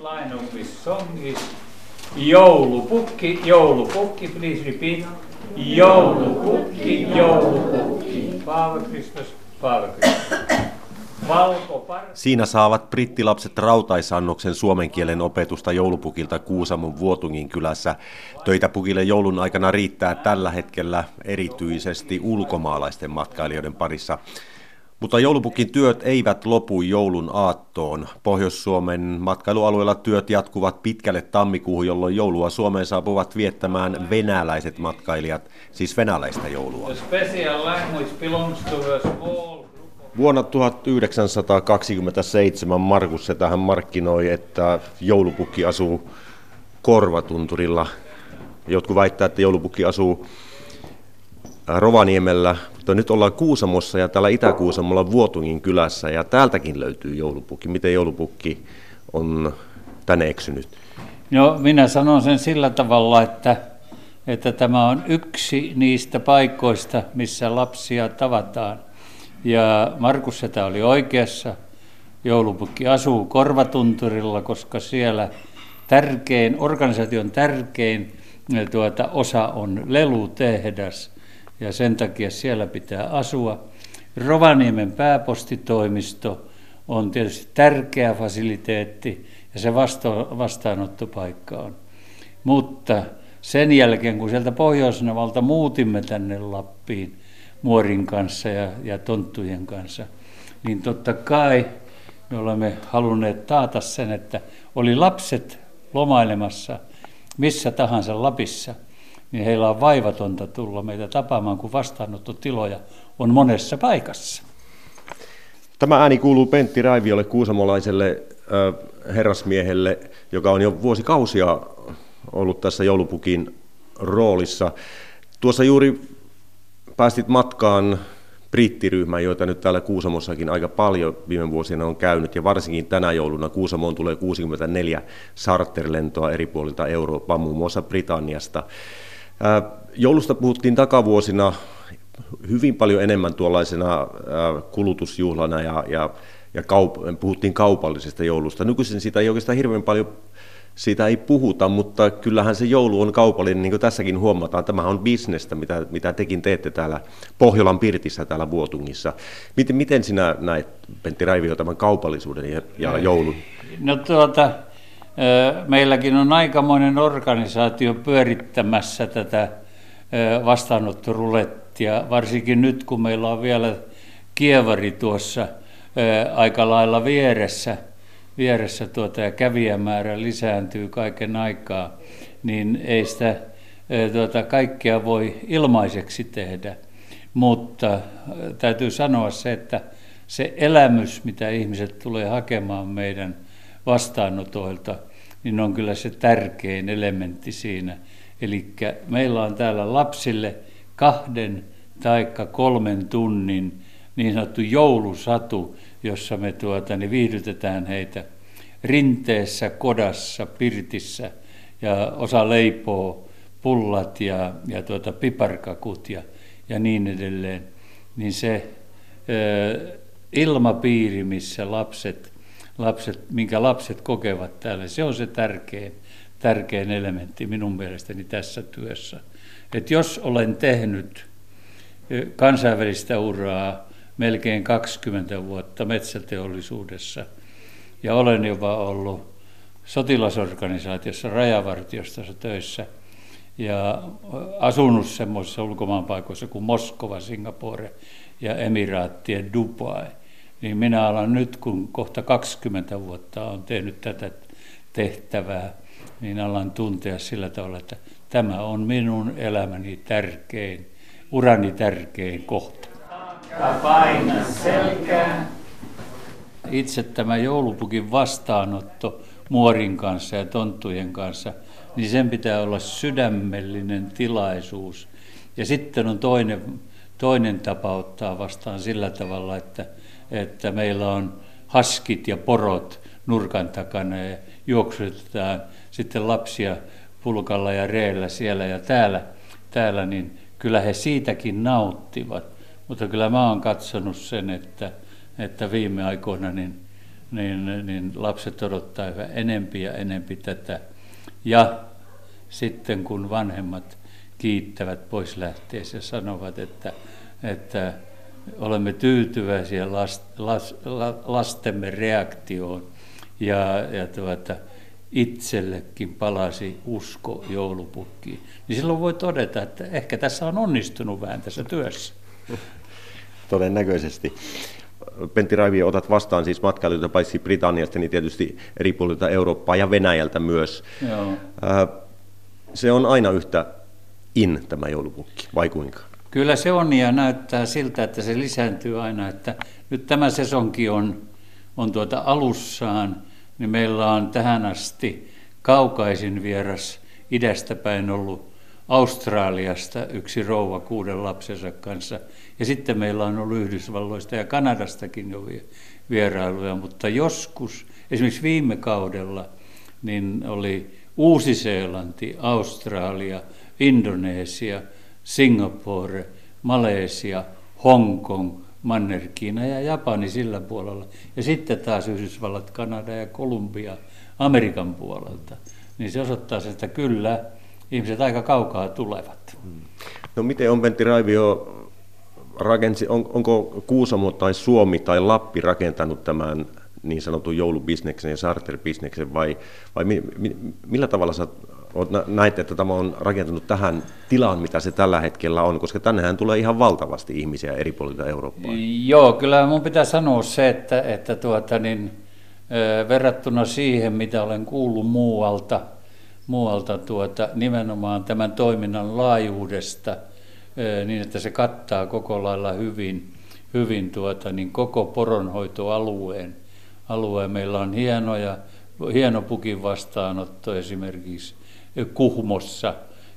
line of this song is Joulupukki, joulupukki, please repeat. Joulupukki, joulupukki. Paava Kristus, Paava Kristus. Siinä saavat brittilapset rautaisannoksen suomen kielen opetusta joulupukilta Kuusamon Vuotungin kylässä. Töitä pukille joulun aikana riittää tällä hetkellä erityisesti ulkomaalaisten matkailijoiden parissa. Mutta joulupukin työt eivät lopu joulun aattoon. Pohjois-Suomen matkailualueella työt jatkuvat pitkälle tammikuuhun, jolloin joulua Suomeen saapuvat viettämään venäläiset matkailijat, siis venäläistä joulua. Vuonna 1927 Markus tähän markkinoi, että joulupukki asuu Korvatunturilla. Jotkut väittää, että joulupukki asuu Rovaniemellä, mutta nyt ollaan Kuusamossa ja täällä Itä-Kuusamolla Vuotungin kylässä ja täältäkin löytyy joulupukki. Miten joulupukki on tänne eksynyt? No minä sanon sen sillä tavalla, että, että tämä on yksi niistä paikoista, missä lapsia tavataan. Ja Markus Setä oli oikeassa. Joulupukki asuu Korvatunturilla, koska siellä tärkein, organisaation tärkein tuota, osa on lelutehdas ja sen takia siellä pitää asua. Rovaniemen pääpostitoimisto on tietysti tärkeä fasiliteetti ja se vasta- vastaanottopaikka on. Mutta sen jälkeen, kun sieltä Pohjoisnavalta muutimme tänne Lappiin muorin kanssa ja, ja tonttujen kanssa, niin totta kai me olemme halunneet taata sen, että oli lapset lomailemassa missä tahansa Lapissa – niin heillä on vaivatonta tulla meitä tapaamaan, kun vastaanottotiloja on monessa paikassa. Tämä ääni kuuluu Pentti Raiviolle, kuusamolaiselle herrasmiehelle, joka on jo vuosikausia ollut tässä joulupukin roolissa. Tuossa juuri päästit matkaan brittiryhmään, joita nyt täällä Kuusamossakin aika paljon viime vuosina on käynyt, ja varsinkin tänä jouluna Kuusamoon tulee 64 charterlentoa eri puolilta Eurooppaa, muun muassa Britanniasta. Joulusta puhuttiin takavuosina hyvin paljon enemmän tuollaisena kulutusjuhlana ja, ja, ja kaup- puhuttiin kaupallisesta joulusta. Nykyisin sitä ei oikeastaan hirveän paljon siitä ei puhuta, mutta kyllähän se joulu on kaupallinen, niin kuin tässäkin huomataan. Tämä on bisnestä, mitä, mitä tekin teette täällä Pohjolan Pirtissä täällä Vuotungissa. Miten, miten sinä näet, Pentti Raivio, tämän kaupallisuuden ja, ja joulun? No tuota, Meilläkin on aikamoinen organisaatio pyörittämässä tätä vastaanottorulettia, varsinkin nyt kun meillä on vielä kievari tuossa aika lailla vieressä, vieressä tuota, ja kävijämäärä lisääntyy kaiken aikaa, niin ei sitä tuota, kaikkea voi ilmaiseksi tehdä. Mutta täytyy sanoa se, että se elämys, mitä ihmiset tulee hakemaan meidän vastaanotoilta, niin on kyllä se tärkein elementti siinä. Eli meillä on täällä lapsille kahden tai kolmen tunnin niin sanottu joulusatu, jossa me tuota, niin viihdytetään heitä rinteessä, kodassa, pirtissä ja osa leipoo pullat ja, ja tuota, piparkakut ja, ja niin edelleen. Niin se ö, ilmapiiri, missä lapset lapset, minkä lapset kokevat täällä. Se on se tärkein, tärkein elementti minun mielestäni tässä työssä. Et jos olen tehnyt kansainvälistä uraa melkein 20 vuotta metsäteollisuudessa ja olen jopa ollut sotilasorganisaatiossa rajavartiostossa töissä ja asunut semmoisissa ulkomaanpaikoissa kuin Moskova, Singapore ja Emiraattien Dubai – niin minä alan nyt, kun kohta 20 vuotta on tehnyt tätä tehtävää, niin alan tuntea sillä tavalla, että tämä on minun elämäni tärkein, urani tärkein kohta. Paina selkää. Itse tämä joulupukin vastaanotto muorin kanssa ja tonttujen kanssa, niin sen pitää olla sydämellinen tilaisuus. Ja sitten on toinen, toinen tapa ottaa vastaan sillä tavalla, että – että meillä on haskit ja porot nurkan takana ja juoksutetaan sitten lapsia pulkalla ja reellä siellä ja täällä, täällä, niin kyllä he siitäkin nauttivat. Mutta kyllä mä oon katsonut sen, että, että viime aikoina niin niin, niin lapset odottaa yhä enempi ja enempi tätä. Ja sitten kun vanhemmat kiittävät pois lähteessä ja sanovat, että, että olemme tyytyväisiä last, las, lastemme reaktioon ja, ja tuota, itsellekin palasi usko joulupukkiin, niin silloin voi todeta, että ehkä tässä on onnistunut vähän tässä työssä. Todennäköisesti. Pentti Raivio, otat vastaan siis matkailijoita paitsi Britanniasta, niin tietysti eri puolilta Eurooppaa ja Venäjältä myös. Joo. Se on aina yhtä in tämä joulupukki, vai kuinka? Kyllä se on ja näyttää siltä, että se lisääntyy aina. Että nyt tämä sesonki on, on tuota alussaan, niin meillä on tähän asti kaukaisin vieras idästä päin ollut Australiasta yksi rouva kuuden lapsensa kanssa. Ja sitten meillä on ollut Yhdysvalloista ja Kanadastakin jo vierailuja, mutta joskus, esimerkiksi viime kaudella, niin oli Uusi-Seelanti, Australia, Indonesia, Singapore, Malesia, Hongkong, Manner-Kiina ja Japani sillä puolella. Ja sitten taas Yhdysvallat, Kanada ja Kolumbia Amerikan puolelta. Niin se osoittaa sen, että kyllä ihmiset aika kaukaa tulevat. No miten on Pentti Raivio, rakensi, on, onko Kuusamo tai Suomi tai Lappi rakentanut tämän niin sanotun joulubisneksen ja charterbisneksen vai, vai mi, mi, millä tavalla sä näet, että tämä on rakentunut tähän tilaan, mitä se tällä hetkellä on, koska tännehän tulee ihan valtavasti ihmisiä eri puolilta Eurooppaa. Joo, kyllä mun pitää sanoa se, että, että tuota, niin, verrattuna siihen, mitä olen kuullut muualta, muualta tuota, nimenomaan tämän toiminnan laajuudesta, niin että se kattaa koko lailla hyvin, hyvin tuota, niin koko poronhoitoalueen. Alueen. Meillä on hienoja, hieno pukin vastaanotto esimerkiksi Kuhmossa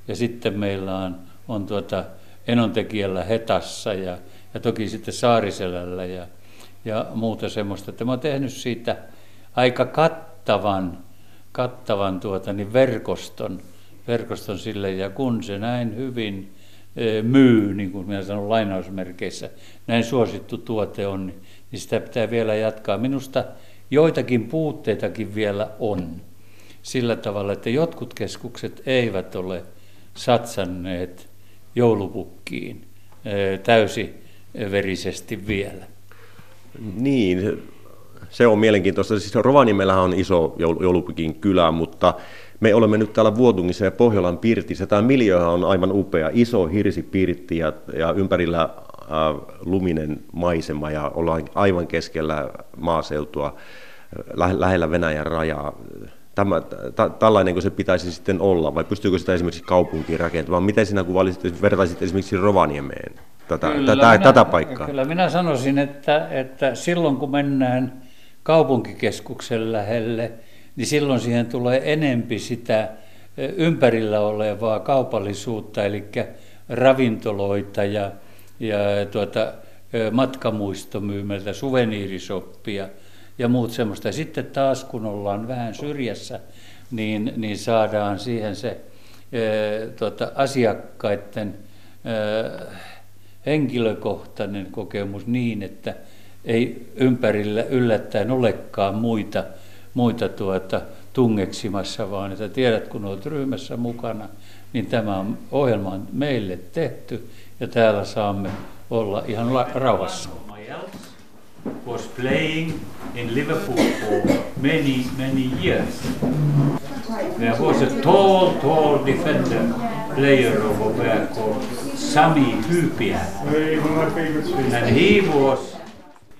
ja sitten meillä on, on tuota enontekijällä Hetassa ja, ja toki sitten Saariselällä ja, ja muuta semmoista. Että mä oon tehnyt siitä aika kattavan, kattavan tuota, niin verkoston, verkoston sille ja kun se näin hyvin myy, niin kuin minä sanon lainausmerkeissä, näin suosittu tuote on, niin, niin sitä pitää vielä jatkaa. Minusta joitakin puutteitakin vielä on sillä tavalla, että jotkut keskukset eivät ole satsanneet joulupukkiin täysiverisesti vielä. Niin, se on mielenkiintoista. Siis Rovaniemellähän on iso joulupukin kylä, mutta me olemme nyt täällä Vuotungissa ja Pohjolan pirtissä. Tämä miljöä on aivan upea, iso hirsipirtti ja, ja ympärillä äh, luminen maisema ja ollaan aivan keskellä maaseutua äh, lähellä Venäjän rajaa tämä, ta, tällainen kuin se pitäisi sitten olla, vai pystyykö sitä esimerkiksi kaupunkiin rakentamaan? Miten sinä kuvailisit, vertaisit esimerkiksi Rovaniemeen tätä, kyllä tätä, minä, tätä paikkaa? Kyllä minä sanoisin, että, että silloin kun mennään kaupunkikeskuksen lähelle, niin silloin siihen tulee enempi sitä ympärillä olevaa kaupallisuutta, eli ravintoloita ja, ja tuota, matkamuistomyymältä, suveniirisoppia – ja muut semmoista. Ja sitten taas kun ollaan vähän syrjässä, niin, niin saadaan siihen se e, tuota, asiakkaiden e, henkilökohtainen kokemus niin, että ei ympärillä yllättäen olekaan muita, muita tuota, tungeksimassa, vaan että tiedät, kun olet ryhmässä mukana, niin tämä ohjelma on meille tehty ja täällä saamme olla ihan rauhassa was playing in Liverpool for many, many years. There was a tall, tall defender, player over there called Sami Hyypiä. And he was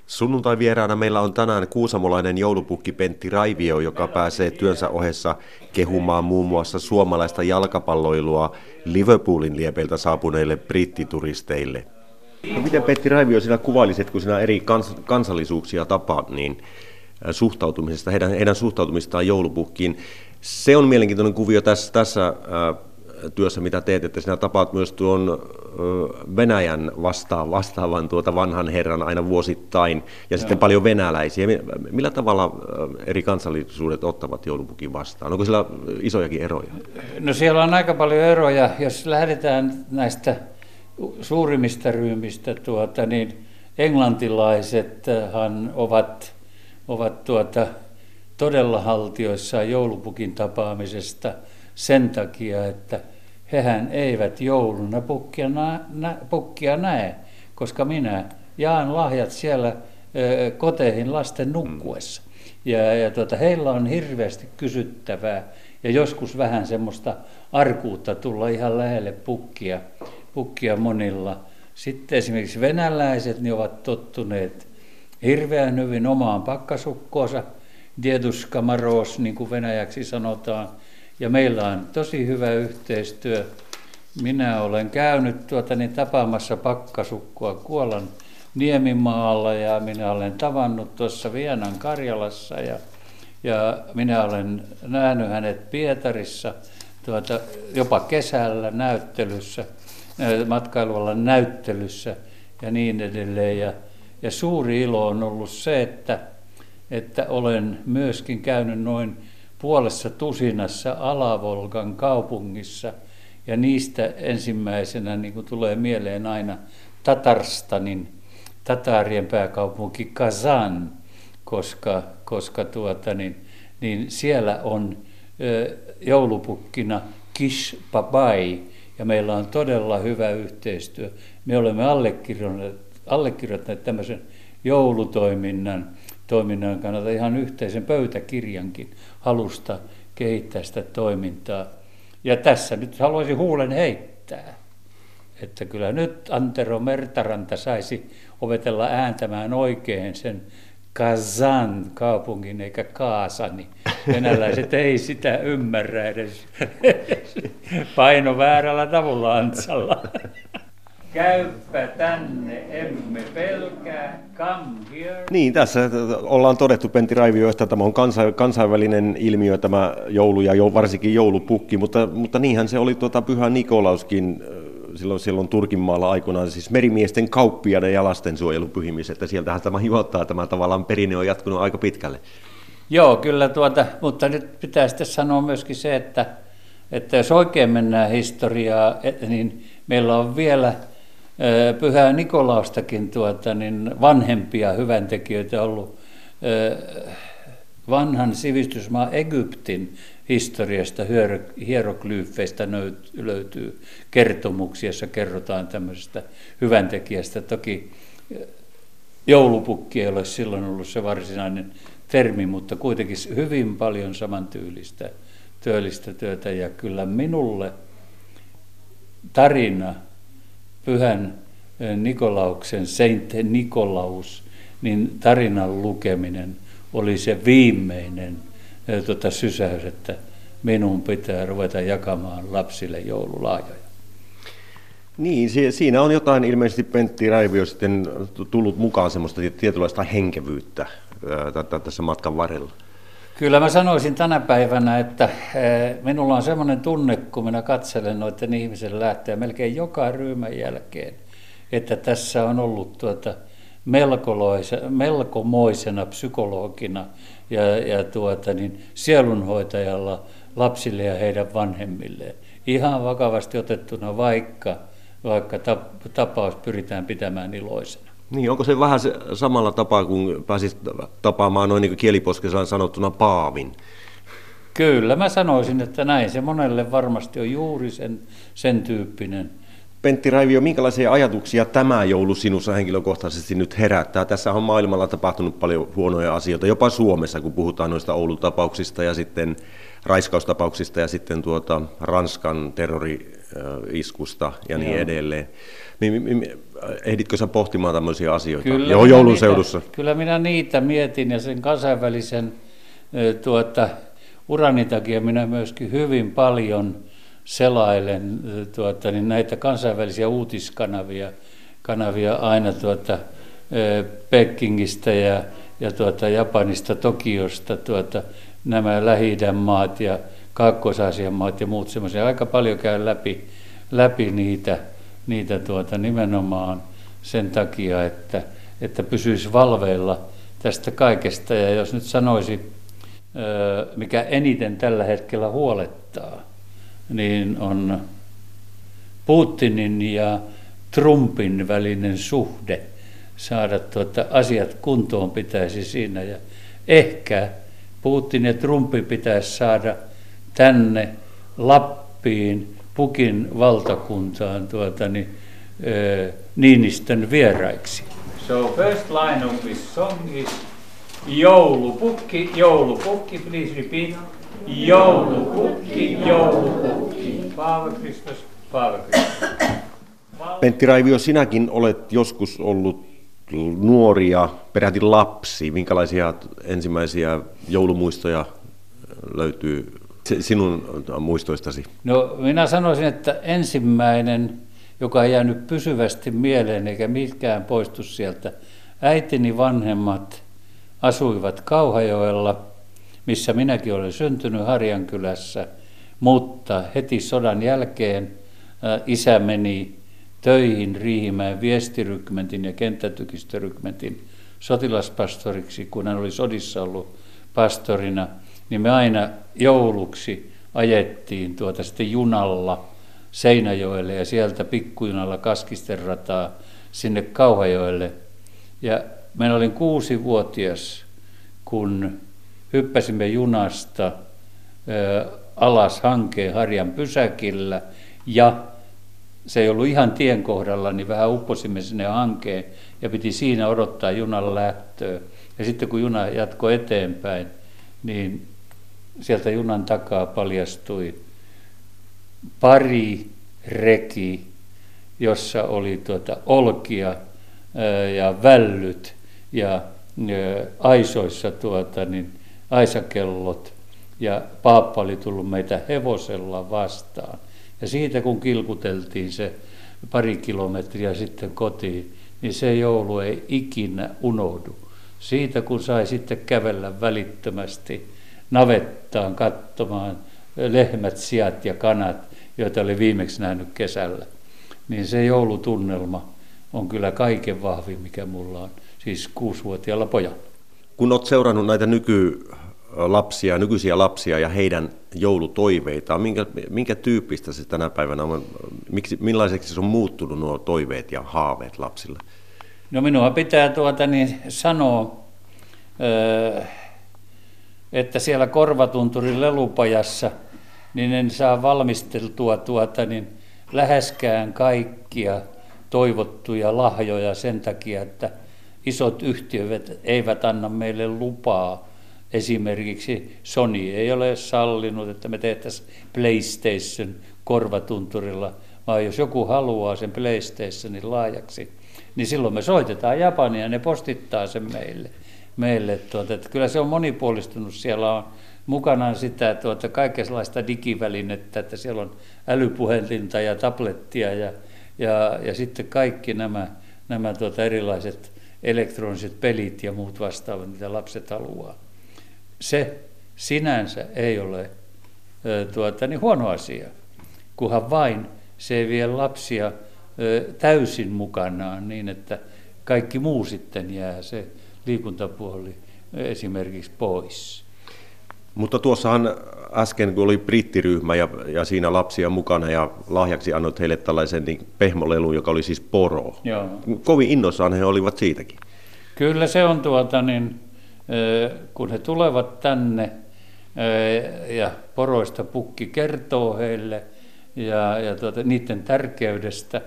Sunnuntai vieraana meillä on tänään kuusamolainen joulupukki Pentti Raivio, joka pääsee työnsä ohessa kehumaan muun muassa suomalaista jalkapalloilua Liverpoolin liepeiltä saapuneille brittituristeille. No miten Petti Raivio sinä kuvailisit, kun sinä eri kans- kansallisuuksia tapaat, niin suhtautumisesta, heidän, heidän suhtautumistaan joulupukkiin. Se on mielenkiintoinen kuvio tässä, tässä äh, työssä, mitä teet, että sinä tapaat myös tuon äh, Venäjän vastaan, vastaavan tuota vanhan herran aina vuosittain, ja Joo. sitten paljon venäläisiä. Millä tavalla äh, eri kansallisuudet ottavat joulupukin vastaan? Onko siellä isojakin eroja? No siellä on aika paljon eroja. Jos lähdetään näistä suurimmista ryhmistä, tuota, niin englantilaisethan ovat ovat tuota, todella haltioissaan joulupukin tapaamisesta sen takia, että hehän eivät jouluna pukkia, nä, nä, pukkia näe, koska minä jaan lahjat siellä ö, koteihin lasten nukkuessa. Ja, ja tuota, heillä on hirveästi kysyttävää ja joskus vähän semmoista arkuutta tulla ihan lähelle pukkia, pukkia monilla. Sitten esimerkiksi venäläiset niin ovat tottuneet hirveän hyvin omaan pakkasukkoonsa, dieduska maros, niin kuin venäjäksi sanotaan. Ja meillä on tosi hyvä yhteistyö. Minä olen käynyt tuota, niin tapaamassa pakkasukkoa Kuolan Niemimaalla ja minä olen tavannut tuossa Vienan Karjalassa ja, ja minä olen nähnyt hänet Pietarissa tuota, jopa kesällä näyttelyssä, matkailualan näyttelyssä ja niin edelleen. Ja, ja suuri ilo on ollut se, että, että olen myöskin käynyt noin puolessa tusinassa Alavolgan kaupungissa ja niistä ensimmäisenä niin kuin tulee mieleen aina Tatarstanin Tatarien pääkaupunki Kazan, koska, koska tuota, niin, niin siellä on ö, joulupukkina Kish Babai, ja meillä on todella hyvä yhteistyö. Me olemme allekirjoittaneet, allekirjoittaneet tämmöisen joulutoiminnan toiminnan kannalta ihan yhteisen pöytäkirjankin halusta kehittää sitä toimintaa. Ja tässä nyt haluaisin huulen heittää, että kyllä nyt Antero Mertaranta saisi opetella ääntämään oikein sen Kazan kaupungin eikä Kaasani. Venäläiset ei sitä ymmärrä edes. Paino väärällä tavulla Antsalla. Käyppä tänne, emme pelkää, come here. Niin, tässä ollaan todettu Pentti Raivio, että tämä on kansainvälinen ilmiö, tämä joulu ja jo, varsinkin joulupukki, mutta, mutta niinhän se oli tuota Pyhä Nikolauskin silloin, silloin Turkinmaalla aikoinaan, siis merimiesten kauppiaiden ja lastensuojelupyhimys, että sieltähän tämä juottaa, tämä tavallaan perinne on jatkunut aika pitkälle. Joo, kyllä tuota, mutta nyt pitää sitten sanoa myöskin se, että, että jos oikein mennään historiaa, niin meillä on vielä Pyhää Nikolaustakin tuota, niin vanhempia hyväntekijöitä ollut vanhan sivistysmaa Egyptin historiasta, hieroglyyfeistä löytyy kertomuksia, joissa kerrotaan tämmöisestä hyväntekijästä. Toki joulupukki ei ole silloin ollut se varsinainen termi, mutta kuitenkin hyvin paljon samantyylistä työllistä työtä. Ja kyllä minulle tarina Pyhän Nikolauksen, Saint Nikolaus, niin tarinan lukeminen oli se viimeinen tuota, sysäys, että minun pitää ruveta jakamaan lapsille joululahjoja. Niin, siinä on jotain ilmeisesti Pentti Raivio sitten tullut mukaan semmoista tietynlaista henkevyyttä tässä matkan varrella. Kyllä mä sanoisin tänä päivänä, että minulla on semmoinen tunne, kun minä katselen noiden ihmisen lähteä melkein joka ryhmän jälkeen, että tässä on ollut tuota, melkomoisena psykologina ja, ja tuota, niin sielunhoitajalla lapsille ja heidän vanhemmilleen. Ihan vakavasti otettuna, vaikka, vaikka tapaus pyritään pitämään iloisena. Niin, onko se vähän se samalla tapaa, kun pääsit tapaamaan noin niin kieliposkesaan sanottuna Paavin? Kyllä, mä sanoisin, että näin se monelle varmasti on juuri sen, sen tyyppinen Pentti Raivio, minkälaisia ajatuksia tämä joulu sinussa henkilökohtaisesti nyt herättää? Tässä on maailmalla tapahtunut paljon huonoja asioita, jopa Suomessa, kun puhutaan noista Oulun-tapauksista ja sitten raiskaustapauksista ja sitten tuota Ranskan terrori-iskusta ja niin Joo. edelleen. Ehditkö sä pohtimaan tämmöisiä asioita kyllä jo joulun seudussa? Kyllä minä niitä mietin ja sen kansainvälisen tuota, urani takia minä myöskin hyvin paljon – selailen tuota, niin näitä kansainvälisiä uutiskanavia kanavia aina tuota, Pekingistä ja, ja tuota, Japanista, Tokiosta, tuota, nämä lähi maat ja Kaakkois-Aasian maat ja muut semmoisia. Aika paljon käy läpi, läpi niitä, niitä tuota, nimenomaan sen takia, että, että pysyisi valveilla tästä kaikesta. Ja jos nyt sanoisi, mikä eniten tällä hetkellä huolettaa, niin on Putinin ja Trumpin välinen suhde saada tuota asiat kuntoon pitäisi siinä. Ja ehkä Putin ja Trumpi pitäisi saada tänne Lappiin, Pukin valtakuntaan tuota, niin, Niinistön vieraiksi. So first line of this song is Joulupukki, joulupukki, please repeat. Joulupukki, joulupukki. Paava Kristus, Paava Kristus. Pentti Raivio, sinäkin olet joskus ollut nuori ja peräti lapsi. Minkälaisia ensimmäisiä joulumuistoja löytyy sinun muistoistasi? No minä sanoisin, että ensimmäinen, joka ei jäänyt pysyvästi mieleen eikä mitkään poistu sieltä, äitini vanhemmat asuivat Kauhajoella, missä minäkin olen syntynyt Harjankylässä, mutta heti sodan jälkeen isä meni töihin Riihimäen viestirykmentin ja kenttätykistörykmentin sotilaspastoriksi, kun hän oli sodissa ollut pastorina, niin me aina jouluksi ajettiin tuota sitten junalla Seinäjoelle ja sieltä pikkujunalla Kaskisten rataa sinne Kauhajoelle. Ja minä olin kuusi-vuotias, kun hyppäsimme junasta alas hankeen Harjan pysäkillä ja se ei ollut ihan tien kohdalla, niin vähän upposimme sinne hankeen ja piti siinä odottaa junan lähtöä. Ja sitten kun juna jatkoi eteenpäin, niin sieltä junan takaa paljastui pari reki, jossa oli tuota olkia ja vällyt ja aisoissa tuota, niin aisakellot ja paappa oli tullut meitä hevosella vastaan. Ja siitä kun kilkuteltiin se pari kilometriä sitten kotiin, niin se joulu ei ikinä unohdu. Siitä kun sai sitten kävellä välittömästi navettaan katsomaan lehmät, siat ja kanat, joita oli viimeksi nähnyt kesällä, niin se joulutunnelma on kyllä kaiken vahvin, mikä mulla on, siis kuusivuotiaalla pojalla. Kun olet seurannut näitä nyky lapsia, nykyisiä lapsia ja heidän joulutoiveitaan. Minkä, minkä tyyppistä se tänä päivänä on? Miksi, millaiseksi se on muuttunut nuo toiveet ja haaveet lapsille? No minua pitää tuota niin sanoa, että siellä Korvatunturin lelupajassa niin en saa valmisteltua tuota niin läheskään kaikkia toivottuja lahjoja sen takia, että isot yhtiöt eivät anna meille lupaa Esimerkiksi Sony ei ole sallinut, että me tehtäisiin PlayStation korvatunturilla, vaan jos joku haluaa sen PlayStationin laajaksi, niin silloin me soitetaan Japania ja ne postittaa sen meille. meille tuota, että kyllä se on monipuolistunut. Siellä on mukana sitä tuota, kaikenlaista digivälinettä, että siellä on älypuhelinta ja tablettia ja, ja, ja sitten kaikki nämä, nämä tuota, erilaiset elektroniset pelit ja muut vastaavat, mitä lapset haluaa se sinänsä ei ole tuota, niin huono asia, kunhan vain se ei vie lapsia täysin mukanaan niin, että kaikki muu sitten jää se liikuntapuoli esimerkiksi pois. Mutta tuossahan äsken, kun oli brittiryhmä ja, ja siinä lapsia mukana ja lahjaksi annoit heille tällaisen niin pehmolelun, joka oli siis poro. Joo. Kovin innossaan he olivat siitäkin. Kyllä se on tuota niin, kun he tulevat tänne ja poroista pukki kertoo heille ja, ja tuota, niiden tärkeydestä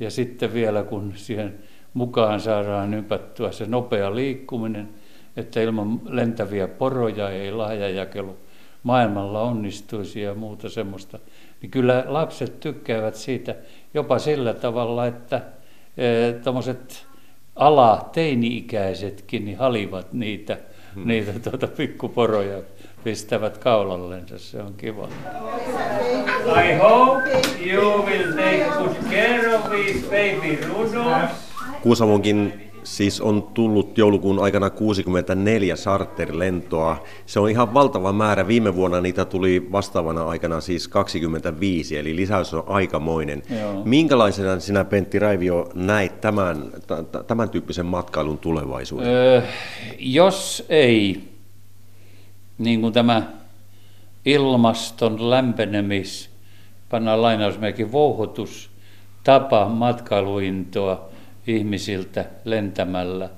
ja sitten vielä kun siihen mukaan saadaan ympättyä se nopea liikkuminen, että ilman lentäviä poroja ei lahjajakelu maailmalla onnistuisi ja muuta semmoista, niin kyllä lapset tykkäävät siitä jopa sillä tavalla, että e, tuommoiset ala teini-ikäisetkin niin halivat niitä, hmm. niitä tuota pikkuporoja, pistävät kaulallensa, se on kiva. I hope you will take good care of these baby Rudolphs. Kuusamonkin siis on tullut joulukuun aikana 64 charterlentoa. Se on ihan valtava määrä. Viime vuonna niitä tuli vastaavana aikana siis 25, eli lisäys on aikamoinen. Joo. Minkälaisena sinä Pentti Raivio näet tämän, tämän tyyppisen matkailun tulevaisuuden? Öö, jos ei, niin kuin tämä ilmaston lämpenemis, pannaan lainausmerkin vouhotus, tapa matkailuintoa, ihmisiltä lentämällä,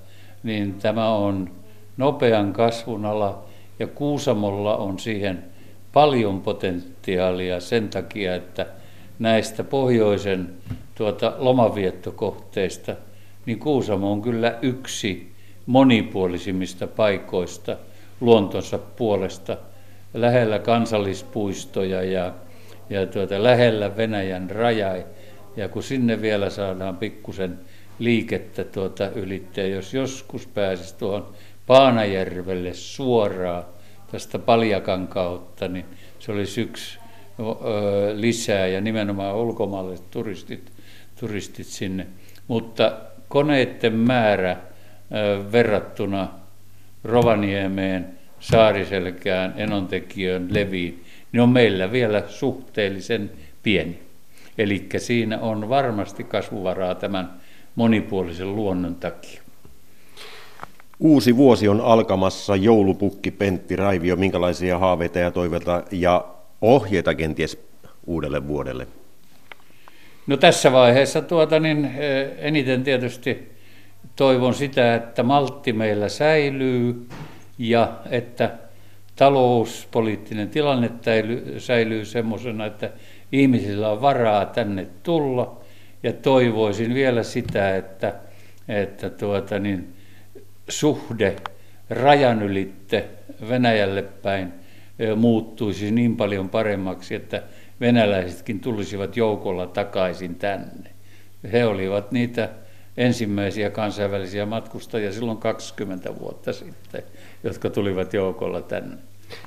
niin tämä on nopean kasvun ala ja Kuusamolla on siihen paljon potentiaalia sen takia, että näistä pohjoisen tuota, lomaviettokohteista, niin Kuusamo on kyllä yksi monipuolisimmista paikoista luontonsa puolesta, lähellä kansallispuistoja ja, ja tuota, lähellä Venäjän raja. Ja kun sinne vielä saadaan pikkusen liikettä tuota ylittää, jos joskus pääsisi tuohon Paanajärvelle suoraan tästä Paljakan kautta, niin se olisi yksi lisää ja nimenomaan ulkomaalaiset turistit, turistit sinne. Mutta koneiden määrä verrattuna Rovaniemeen, Saariselkään, Enontekiön, Leviin, niin on meillä vielä suhteellisen pieni. Eli siinä on varmasti kasvuvaraa tämän monipuolisen luonnon takia. Uusi vuosi on alkamassa, joulupukki Pentti Raivio, minkälaisia haaveita ja toiveita ja ohjeita kenties uudelle vuodelle? No tässä vaiheessa tuota, niin, eh, eniten tietysti toivon sitä, että maltti meillä säilyy ja että talouspoliittinen tilanne säilyy semmoisena, että ihmisillä on varaa tänne tulla. Ja toivoisin vielä sitä, että, että tuota, niin, suhde rajan ylitte Venäjälle päin muuttuisi niin paljon paremmaksi, että venäläisetkin tulisivat joukolla takaisin tänne. He olivat niitä ensimmäisiä kansainvälisiä matkustajia silloin 20 vuotta sitten, jotka tulivat joukolla tänne.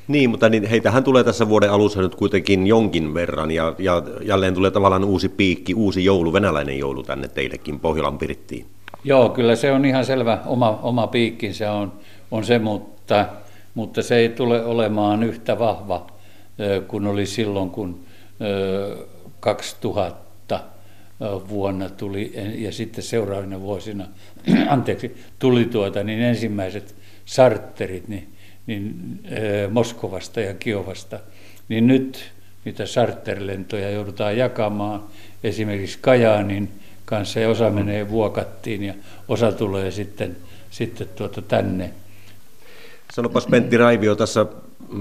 Niin, mutta niin, heitähän tulee tässä vuoden alussa nyt kuitenkin jonkin verran ja, ja jälleen tulee tavallaan uusi piikki, uusi joulu, venäläinen joulu tänne teillekin Pohjolan Pirttiin. Joo, kyllä se on ihan selvä oma, oma piikkinsä on, on se, mutta, mutta se ei tule olemaan yhtä vahva kuin oli silloin, kun 2000 vuonna tuli ja sitten seuraavina vuosina, anteeksi, tuli tuota, niin ensimmäiset sartterit niin, niin, Moskovasta ja Kiovasta, niin nyt niitä sarterlentoja joudutaan jakamaan esimerkiksi Kajaanin kanssa ja osa menee Vuokattiin ja osa tulee sitten, sitten tuota tänne. Sanopas Pentti Raivio tässä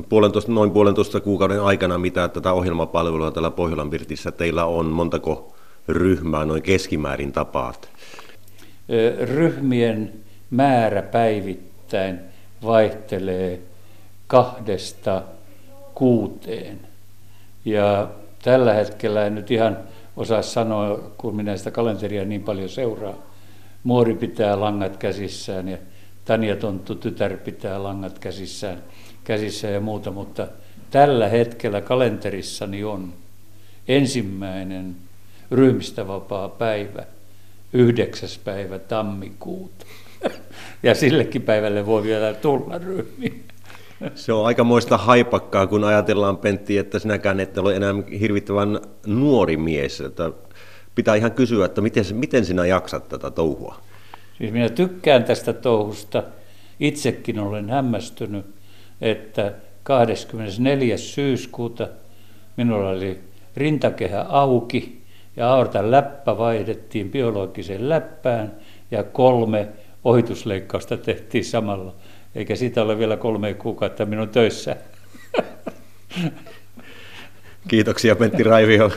puolentoista, noin puolentoista kuukauden aikana, mitä tätä ohjelmapalvelua täällä Pohjolan Virtissä teillä on, montako ryhmää noin keskimäärin tapaat? Ryhmien määrä päivittäin vaihtelee kahdesta kuuteen. Ja tällä hetkellä en nyt ihan osaa sanoa, kun minä sitä kalenteria niin paljon seuraa. Muori pitää langat käsissään ja Tanja Tonttu tytär pitää langat käsissään, käsissään ja muuta, mutta tällä hetkellä kalenterissani on ensimmäinen ryhmistä vapaa päivä, yhdeksäs päivä tammikuuta. Ja sillekin päivälle voi vielä tulla ryhmiin. Se on aikamoista haipakkaa, kun ajatellaan, Pentti, että sinäkään et ole enää hirvittävän nuori mies. Että pitää ihan kysyä, että miten, miten sinä jaksat tätä touhua? Siis minä tykkään tästä touhusta. Itsekin olen hämmästynyt, että 24. syyskuuta minulla oli rintakehä auki ja aortan läppä vaihdettiin biologiseen läppään ja kolme ohitusleikkausta tehtiin samalla eikä siitä ole vielä kolme kuukautta minun töissä. Kiitoksia Pentti Raivio.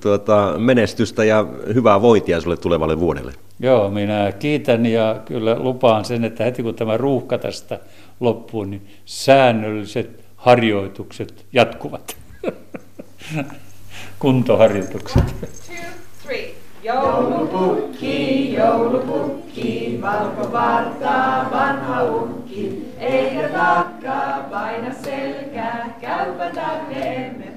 Tuota, menestystä ja hyvää vointia sinulle tulevalle vuodelle. Joo, minä kiitän ja kyllä lupaan sen, että heti kun tämä ruuhka tästä loppuu, niin säännölliset harjoitukset jatkuvat. Kuntoharjoitukset. Joulupukki, joulupukki, valkovartaa vanha ukki, eikä taakkaa paina selkää, käypä tänne emme